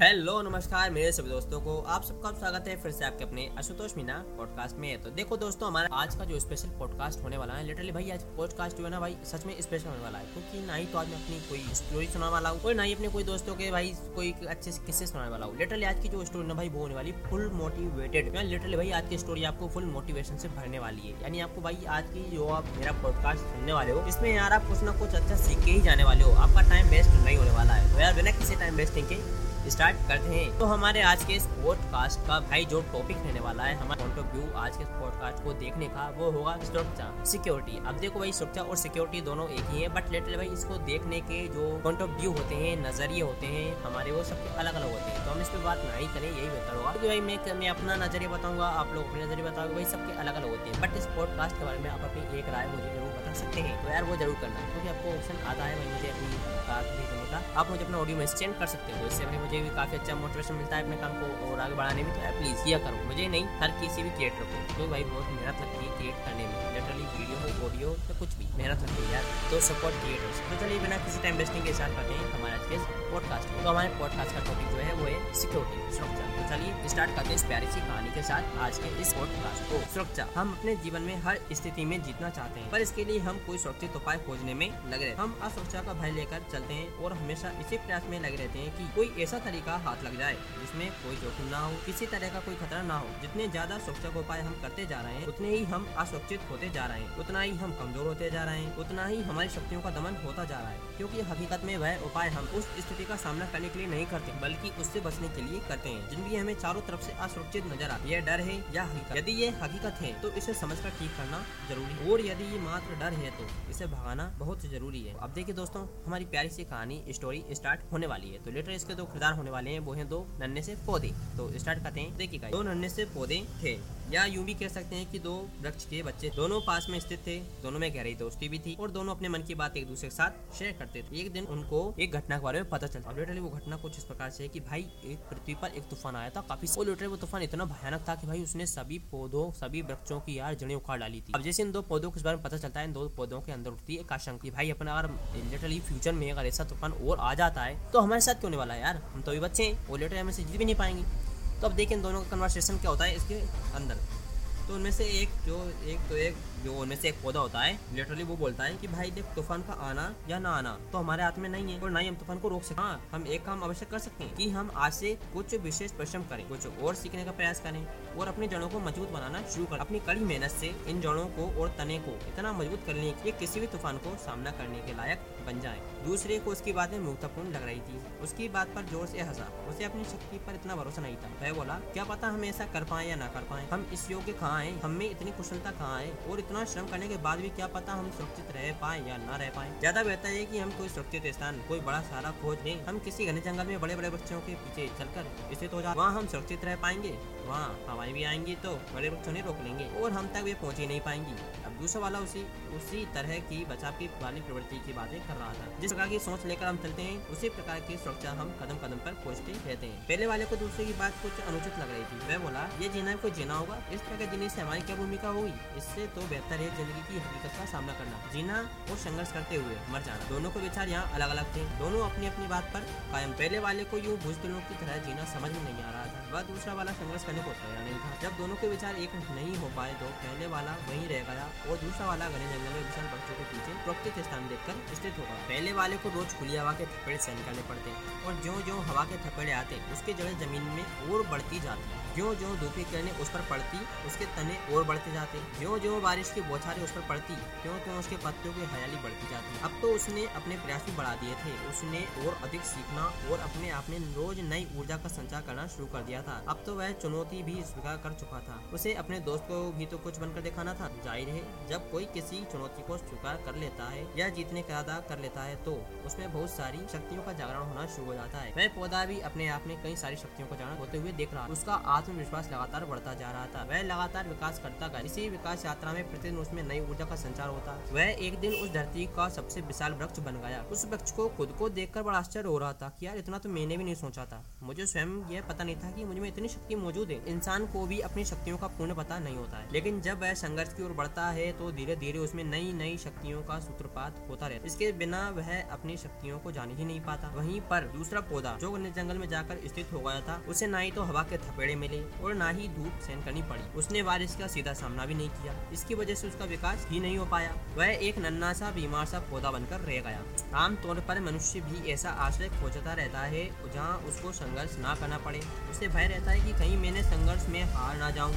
Hello, नमस्कार मेरे सभी दोस्तों को आप सबका स्वागत है, फिर से आपके अपने आशुतोष मीना पॉडकास्ट में। तो देखो दोस्तों, हमारा आज का जो स्पेशल पॉडकास्ट होने वाला है लिटरली भाई, आज पॉडकास्ट जो है ना भाई, सच में स्पेशल होने वाला है। क्योंकि ना ही तो आज मैं अपनी कोई स्टोरी सुनाने वाला हूँ, और ना ही अपने कोई दोस्तों के भाई, कोई अच्छे से किस्से सुनाने वाला हूँ। लिटरली आज की जो स्टोरी ना भाई, वो होने वाली फुल मोटिवेटेड लिटरली भाई, आज की स्टोरी आपको फुल मोटिवेशन से भरने वाली है। यानी आपको भाई, आज की जो आप मेरा पॉडकास्ट सुनने वाले हो, इसमें यार आप कुछ ना कुछ अच्छा सीख के ही जाने वाले हो। आपका टाइम वेस्ट नहीं होने वाला है। तो यार बिना किसी टाइम वेस्टिंग के स्टार्ट करते हैं। तो हमारे आज के इस पॉडकास्ट का भाई जो टॉपिक रहने वाला है, हमारे पॉइंट ऑफ़ व्यू आज के पॉडकास्ट को देखने का, वो होगा सुरक्षा सिक्योरिटी अब देखो भाई सुरक्षा और सिक्योरिटी दोनों एक ही है बट लेटर भाई इसको देखने के जो पॉइंट ऑफ़ व्यू होते हैं, नज़रिए होते हैं, हमारे वो सबके अलग अलग होते हैं। तो हम इस पर बात नहीं करें, यही बेहतर होगा क्योंकि भाई मैं मैं अपना नज़रिया बताऊँगा, आप लोग अपने नज़रिए बताओगे भाई सबके अलग अलग होते हैं। बट इस पॉडकास्ट के बारे में आप अपनी एक राय मुझे ज़रूर बता सकते हैं। तो यार वो ज़रूर करना, क्योंकि आपको ऑप्शन आता है भाई मुझे अपनी बात का। आप मुझे अपना ऑडियो में सेंड कर सकते हो, इससे भी काफ़ी अच्छा मोटिवेशन मिलता है अपने काम को और आगे बढ़ाने में तो प्लीज़ किया करो। मुझे नहीं, हर किसी भी क्रिएटर को। तो भाई बहुत मेहनत लगती है क्रिएट करने में। लिटरली वीडियो हो ऑडियो या कुछ भी, मेहनत लगती है यार। तो सपोर्ट क्रिएटर्स तो चलिए, बिना किसी टाइम वेस्टिंग के साथ करते हैं हमारा आज के पॉडकास्ट तो हमारे पॉडकास्ट का टॉपिक जो है, वो है सिक्योरिटी सुरक्षा। तो चलिए स्टार्ट करते हैं इस प्यारी सी कहानी के साथ आज के इस पॉडकास्ट को। सुरक्षा। हम अपने जीवन में हर स्थिति में जीतना चाहते हैं, पर इसके लिए हम कोई सुरक्षित उपाय खोजने में लग रहे हम असुरक्षा का भय लेकर चलते हैं और हमेशा इसी प्रयास में लगे रहते हैं कि कोई ऐसा तरीका हाथ लग जाए, जिसमें कोई जोखिम ना हो, किसी तरह का कोई खतरा ना हो। जितने ज़्यादा सुरक्षा के उपाय हम करते जा रहे हैं, उतने ही हम असुरक्षित होते जा रहे हैं। उतना ही हम कमज़ोर होते जा रहे हैं, उतना ही हमारी शक्तियों का दमन होता जा रहा है, क्योंकि हकीकत में वह उपाय हम उस स्थिति का सामना करने के लिए नहीं करते, बल्कि उससे बचने के लिए करते हैं जिनकी हमें चारों तरफ़ से असुरक्षित नज़र आती है। डर है या हकीकत? यदि ये हकीकत है तो इसे समझ कर ठीक करना ज़रूरी और यदि ये मात्र डर है तो इसे भगाना बहुत ज़रूरी है। अब देखिए दोस्तों, हमारी प्यारी सी कहानी स्टोरी स्टार्ट होने वाली है। तो लेटर इसके दो किरदार होने वाले हैं, वो है दो नन्हे से पौधे। तो स्टार्ट करते हैं। देखिए दो नन्हे से पौधे थे, या यूँ भी कह सकते हैं कि दो वृक्ष के बच्चे दोनों पास में स्थित थे, दोनों में गहरी दोस्ती भी थी, और दोनों अपने मन की बात एक दूसरे के साथ शेयर करते थे। एक दिन उनको एक घटना के बारे में पता चलता है। लिटरली वो घटना कुछ इस प्रकार से है कि भाई, एक पृथ्वी पर एक तूफ़ान आया था, काफ़ी वो लिटरली वो तूफ़ान इतना भयानक था कि भाई उसने सभी पौधों, सभी वृक्षों की यार जड़ें उखाड़ डाली थी। अब जैसे इन दो पौधों के बारे में पता चलता है, इन दो पौधों के अंदर उठती है एक आशंका भाई अपना अगर लिटरली फ्यूचर में अगर ऐसा तूफ़ान और आ जाता है तो हमारे साथ क्यों होने वाला है यार? हम तो अभी बच्चे हैं वो लिटरली हमें से जीत भी नहीं पाएँगे। तो अब देखें दोनों का कन्वर्सेशन क्या होता है इसके अंदर। तो उनमें से एक जो, एक तो एक जो उनमें से एक पौधा होता है लिटरली वो बोलता है कि भाई देख, तूफ़ान का आना या ना आना तो हमारे हाथ में नहीं है, और ना ही हम तूफ़ान को रोक सकते हाँ हम एक काम अवश्य कर सकते हैं कि हम आज से कुछ विशेष परिश्रम करें, कुछ और सीखने का प्रयास करें, और अपने जड़ों को मज़बूत बनाना शुरू कर। अपनी कड़ी मेहनत से इन जड़ों को और तने को इतना मज़बूत कर लें कि किसी भी तूफ़ान को सामना करने के लायक बन जाए। दूसरे को उसकी बातें महत्वपूर्ण लग रही थी। उसकी बात पर ज़ोर से हंसा। उसे अपनी शक्ति पर इतना भरोसा नहीं था। वह बोला, क्या पता हम ऐसा कर पाए या ना कर पाए? हम इस योग्य कहाँ आए, हम इतनी कुशलता कहाँ है और इतना श्रम करने के बाद भी क्या पता हम सुरक्षित रह पाए या ना रह पाए। ज़्यादा बेहतर है कि हम कोई सुरक्षित स्थान, कोई बड़ा सारा खोज लें। हम किसी घने जंगल में बड़े बड़े बच्चों के पीछे चलकर स्थित हो जाए वहाँ हम सुरक्षित रह पाएँगे। वहाँ हवाएँ भी आएँगी तो बड़े बच्चों ने रोक लेंगे और हम तक वे पहुँच ही नहीं पाएँगी। अब दूसरा वाला उसी उसी तरह की बचाव की वाली प्रवृत्ति की बातें कर रहा था। जिस प्रकार की सोच लेकर हम चलते हैं, उसी प्रकार की सुरक्षा हम कदम कदम पर खोजते रहते हैं। पहले वाले को दूसरे की बात कुछ अनुचित लग रही थी। वह बोला, ये जीना को जीना होगा? इस तरह के जीने से हमारी क्या भूमिका होगी इससे तो बेहतर है ज़िंदगी की हकीकत का सामना करना। जीना और संघर्ष करते हुए मर जाना। दोनों के विचार यहाँ अलग अलग थे। दोनों अपनी अपनी बात पर कायम। पहले वाले को यूँ भूजदिलों की तरह जीना समझ में नहीं आ रहा। वह दूसरा वाला संघर्ष करने को तैयार नहीं था। जब दोनों के विचार एक नहीं हो पाए तो पहले वाला वहीं रह गया और दूसरा वाला घने जंगल में विशाल बच्चों के पीछे प्रकृत स्थान देखकर स्थित होगा पहले वाले को रोज खुली हवा के थपेड़े सहन करने पड़ते और जो जो हवा के थपेड़े आते, उसके जड़ें ज़मीन में और बढ़ती जाती। ज्यो ज्यो धूप की किरणें उस पर पड़ती, उसके तने और बढ़ते जाते। ज्यो ज्यो बारिश की बौछारें उस पर पड़ती क्यों क्यों उसके पत्तों की हरियाली बढ़ती जाती। अब तो उसने अपने प्रयास भी बढ़ा दिए थे। उसने और अधिक सीखना और अपने आप में रोज नई ऊर्जा का संचार करना शुरू कर दिया था। अब तो वह चुनौती भी स्वीकार कर चुका था। उसे अपने दोस्त को भी तो कुछ बनकर दिखाना था। ज़ाहिर है, जब कोई किसी चुनौती को स्वीकार कर लेता है या जीतने का अदा कर लेता है तो उसमें बहुत सारी शक्तियों का जागरण होना शुरू हो जाता है। वह पौधा भी अपने आप में कई सारी शक्तियों का जागरण होते हुए देख रहा उसका आत्मविश्वास लगातार बढ़ता जा रहा था। वह लगातार विकास करता गया। इसी विकास यात्रा में प्रतिदिन उसमें नई ऊर्जा का संचार होता। वह एक दिन उस धरती का सबसे विशाल वृक्ष बन गया। उस वृक्ष को खुद को देखकर बड़ा आश्चर्य हो रहा था कि यार, इतना तो मैंने भी नहीं सोचा था। मुझे स्वयं यह पता नहीं था कि मुझमें इतनी शक्ति मौजूद है। इंसान को भी अपनी शक्तियों का पूर्ण पता नहीं होता है। लेकिन जब वह संघर्ष की ओर बढ़ता है तो धीरे धीरे उसमें नई नई शक्तियों का सूत्रपात होता रहता है। इसके बिना वह अपनी शक्तियों को जान ही नहीं पाता। वहीं पर दूसरा पौधा, जो जंगल में जाकर स्थित हो गया था, उसे ना ही तो हवा के थपेड़े मिले और ना ही धूप सहन करनी पड़ी। उसने बारिश का सीधा सामना भी नहीं किया। इसकी वजह से उसका विकास ही नहीं हो पाया। वह एक नन्ना सा बीमार सा पौधा बनकर रह गया। आमतौर पर मनुष्य भी ऐसा आश्रय खोजता रहता है, जहाँ उसको संघर्ष ना करना पड़े। उसे भय रहता है कि कहीं मैंने संघर्ष में हार ना जाऊँ,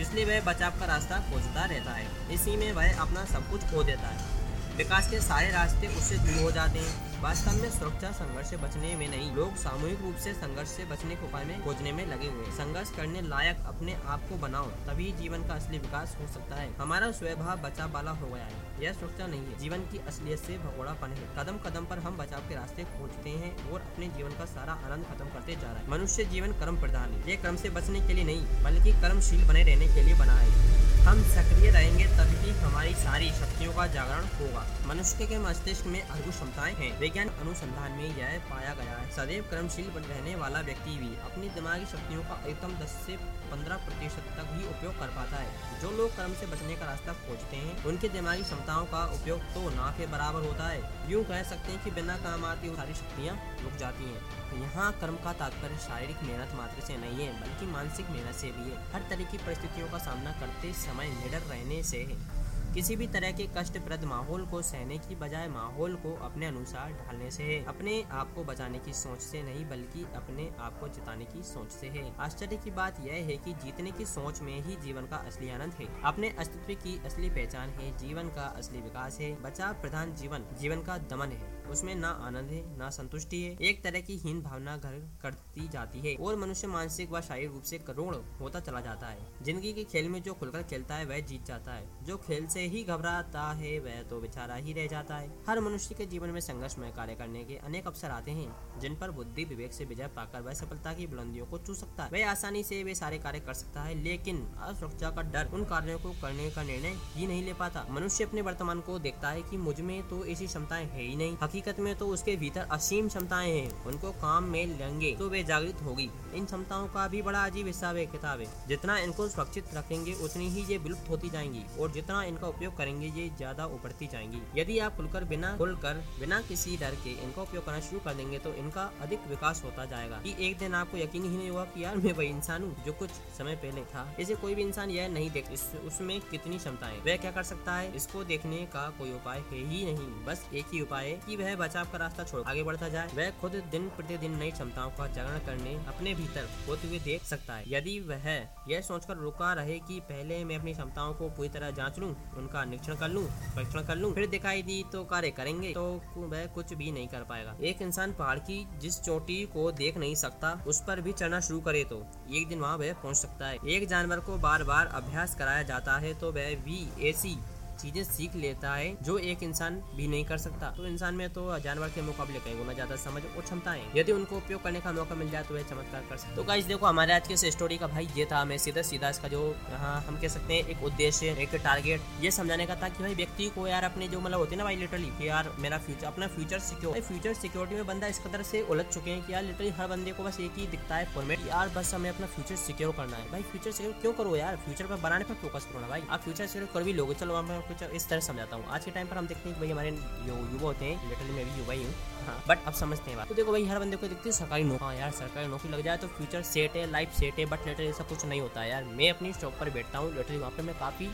इसलिए वह बचाव का रास्ता खोजता रहता है। इसी में वह अपना सब कुछ खो देता है। विकास के सारे रास्ते उससे दूर हो जाते हैं। वास्तव में सुरक्षा संघर्ष से बचने में नहीं, लोग सामूहिक रूप से संघर्ष से बचने के उपाय में खोजने में लगे हुए संघर्ष करने लायक अपने आप को बनाओ, तभी जीवन का असली विकास हो सकता है। हमारा स्वभाव बचाव वाला हो गया है, यह सुरक्षा नहीं है। जीवन की असलियत से भगोड़ापन है। कदम कदम पर हम बचाव के रास्ते खोजते हैं और अपने जीवन का सारा आनंद खत्म करते जा रहा है। मनुष्य जीवन कर्म प्रधान है। ये कर्म से बचने के लिए नहीं, बल्कि कर्मशील बने रहने के लिए बना है। हम सक्रिय रहेंगे तभी हमारी सारी शक्तियों का जागरण होगा। मनुष्य के मस्तिष्क में अद्भुत क्षमताएँ हैं। विज्ञान अनुसंधान में यह पाया गया है। सदैव कर्मशील रहने वाला व्यक्ति भी अपनी दिमागी शक्तियों का अधिकतम 10 से 15 प्रतिशत तक ही उपयोग कर पाता है। जो लोग कर्म से बचने का रास्ता खोजते हैं, उनकी दिमागी क्षमताओं का उपयोग तो ना के बराबर होता है। यूँ कह सकते हैं कि बिना काम आती सारी शक्तियाँ रुक जाती हैं। यहाँ कर्म का तात्पर्य शारीरिक मेहनत मात्र से नहीं है, बल्कि मानसिक मेहनत से भी है। हर तरह की परिस्थितियों का सामना करते समय निडर रहने से किसी भी तरह के कष्टप्रद माहौल को सहने की बजाय माहौल को अपने अनुसार ढालने से है। अपने आप को बचाने की सोच से नहीं, बल्कि अपने आप को जिताने की सोच से है। आश्चर्य की बात यह है कि जीतने की सोच में ही जीवन का असली आनंद है। अपने अस्तित्व की असली पहचान है, जीवन का असली विकास है। बचाव प्रधान जीवन जीवन का दमन है। उसमें ना आनंद है, ना संतुष्टि है। एक तरह की हीन भावना घर करती जाती है और मनुष्य मानसिक व शारीरिक रूप से करोड़ होता चला जाता है। ज़िंदगी के खेल में जो खुलकर खेलता है, वह जीत जाता है। जो खेल से ही घबराता है, वह तो बेचारा ही रह जाता है। हर मनुष्य के जीवन में संघर्ष में कार्य करने के अनेक अवसर आते हैं, जिन पर बुद्धि विवेक से विजय पाकर वह सफलता की बुलंदियों को छू सकता है। वह आसानी से वे सारे कार्य कर सकता है, लेकिन असुरक्षा का डर उन कार्यों को करने का निर्णय ही नहीं ले पाता। मनुष्य अपने वर्तमान को देखता है की मुझमें तो ऐसी क्षमताएँ है ही नहीं। हकीकत में तो उसके भीतर असीम क्षमताएँ हैं, उनको काम में लेंगे तो वे जागृत होगी। इन क्षमताओं का भी बड़ा अजीब हिसाब है किताब। है जितना इनको सुरक्षित रखेंगे, उतनी ही ये विलुप्त होती जाएँगी, और जितना इनका उपयोग करेंगे, ये ज़्यादा उभरती जाएँगी। यदि आप खुलकर बिना खुलकर, बिना किसी डर के इनका उपयोग करना शुरू कर देंगे तो इनका अधिक विकास होता जाएगा। कि एक दिन आपको यकीन ही नहीं हुआ कि यार, मैं वही इंसान हूँ, जो कुछ समय पहले था। इसे कोई भी इंसान यह नहीं देख उसमें कितनी क्षमता है। वह क्या कर सकता है? इसको देखने का कोई उपाय है ही नहीं। बस एक ही उपाय है कि वह बचाव का रास्ता छोड़। आगे बढ़ता जाए, वह खुद दिन प्रतिदिन नई क्षमताओं का जागरण करने अपने भीतर होते हुए देख सकता है। यदि वह यह सोचकर रुका रहे कि पहले मैं अपनी क्षमताओं को पूरी तरह जाँच लूँ, उनका निरीक्षण कर लूँ, परीक्षण कर लूँ, फिर दिखाई दी तो कार्य करेंगे तो वह कुछ भी नहीं कर पाएगा। एक इंसान पहाड़ की जिस चोटी को देख नहीं सकता, उस पर भी चढ़ना शुरू करे तो एक दिन वहाँ वह पहुँच सकता है। एक जानवर को बार बार अभ्यास कराया जाता है तो वह भी ऐसी चीज़ें सीख लेता है जो एक इंसान भी नहीं कर सकता। तो इंसान में तो जानवर के मुकाबले कई गुना ज़्यादा समझ और क्षमताएँ यदि उनको उपयोग करने का मौका मिल जाए तो वह चमत्कार कर सकते तो गाइस देखो, हमारे आज के स्टोरी का भाई ये था, हमें सीधा सीधा इसका जो हाँ हम कह सकते हैं, एक उद्देश्य, एक टारगेट ये समझाने का था कि भाई व्यक्ति को यार अपने जो मतलब होती है ना भाई लिटरली कि यार मेरा फ्यूचर अपना फ्यूचर सिक्योर फ्यूचर सिक्योरिटी में बंदा इस कदर से उलझ चुके हैं कि यार लिटरली हर बंदे को बस एक ही दिखता है फॉर्मेट यार बस हमें अपना फ्यूचर सिक्योर करना है। भाई फ्यूचर सिक्योर क्यों करो यार? फ्यूचर पर बनाने पर फोकस करो ना भाई। आप फ्यूचर सिक्योर कर भी लोगे, चलो, हम फ्यूचर इस तरह समझाता हूँ। आज के टाइम पर हम देखते हैं कि भाई हमारे युवा होते हैं लिटरली मैं भी युवा ही हूँ। हाँ बट अब समझते हैं बात। तो देखो भाई, हर बंदे को देखते हैं सरकारी नौकरी हाँ यार, सरकारी नौकरी लग जाए तो फ्यूचर सेट है लाइफ सेट है बट लिटरली ऐसा कुछ नहीं होता है यार। मैं अपनी स्टॉप पर बैठता हूँ लिटरली वहाँ पर मैं काफ़ी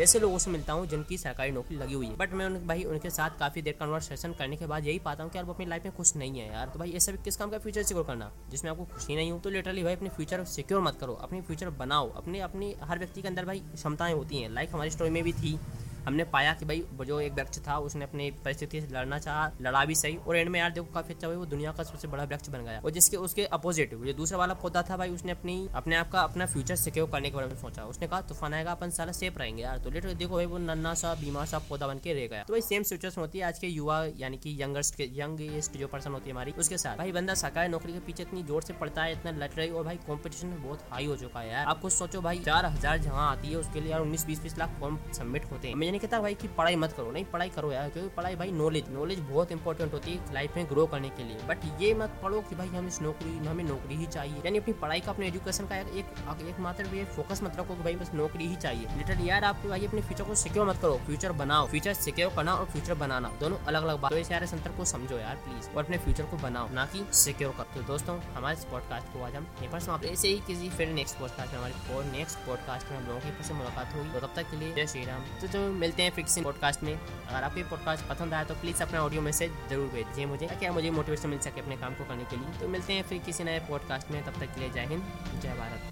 ऐसे लोगों से मिलता हूँ जिनकी सरकारी नौकरी लगी हुई है। बट मैं उन, भाई उनके साथ काफ़ी देर कन्वर्सेशन करने के बाद यही पाता हूँ कि यार वो अपनी लाइफ में खुश नहीं है यार। तो भाई, ऐसा भी किस काम का फ्यूचर सिक्योर करना? जिसमें आपको खुशी नहीं हो तो लिटरली भाई अपने फ्यूचर सिक्योर मत करो। अपनी फ्यूचर बनाओ। अपनी अपनी, हर व्यक्ति के अंदर भाई क्षमताएँ होती हैं। लाइक हमारी स्टोरी में भी थी हमने पाया कि भाई जो एक वृक्ष था, उसने अपनी परिस्थिति से लड़ना चाहा, लड़ा भी सही, और एंड में यार देखो काफ़ी अच्छा वो दुनिया का सबसे बड़ा वृक्ष बन गया। और जिसके, उसके अपोजिट जो दूसरा वाला पौधा था भाई, उसने अपनी, अपने आप का अपना फ्यूचर सिक्योर करने के बारे में सोचा। उसने कहा, तूफ़ान आएगा, अपन सारा सेफ़ रहेंगे यार। तो लेटर देखो भाई, वो नन्ना सा, बीमार सा पौधा बन के रह गया। तो भाई सेम सिचुएशन होती है आज के युवा, यानी कि यंगस्ट यंगेस्ट जो पर्सन होती है हमारी, उसके साथ। भाई, बंदा सरकारी नौकरी के पीछे इतनी ज़ोर से पड़ता है, इतना लट रही और भाई कॉम्पिटिशन बहुत हाई हो चुका है यार। आप कुछ सोचो भाई, चार हज़ार जहाँ आती है, उसके लिए यार उन्नीस बीस बीस लाख फॉर्म सबमिट होते हैं। नहीं कहता भाई की पढ़ाई मत करो, नहीं, पढ़ाई करो यार, क्योंकि पढ़ाई भाई नॉलेज नॉलेज बहुत इंपॉर्टेंट होती है लाइफ में ग्रो करने के लिए। बट ये मत पढ़ो कि भाई हम इस नौकरी, हमें नौकरी ही चाहिए। यानी अपनी पढ़ाई का, अपने एजुकेशन का एक मात्र ये फोकस मत रखो कि भाई बस नौकरी ही चाहिए। लिटरली यार आप भाई अपने फ्यूचर को सिक्योर मत करो फ्यूचर बनाओ फ्यूचर सिक्योर करना और फ्यूचर बनाना, दोनों अलग अलग बात। तो इस यार संतर को समझो यार प्लीज़ और अपने फ्यूचर को बनाओ, ना कि सिक्योर कर। तो दोस्तों, हमारे पॉडकास्ट को आज हम यहीं पर समाप्त ऐसे ही किसी फिर नेक्स्ट पॉडकास्ट में हमारे नेक्स्ट पॉडकास्ट में हम लोगों की फिर से मुलाकात होगी। तो तब तक के लिए जय श्री राम। तो जो मिलते हैं फिक्सिंग पॉडकास्ट में। अगर आपको पॉडकास्ट पसंद आया तो प्लीज़ अपना ऑडियो मैसेज ज़रूर भेज दीजिए मुझे, ताकि मुझे मोटिवेशन मिल सके अपने काम को करने के लिए। तो मिलते हैं फिर किसी नए पॉडकास्ट में, तब तक के लिए जय हिंद, जय भारत।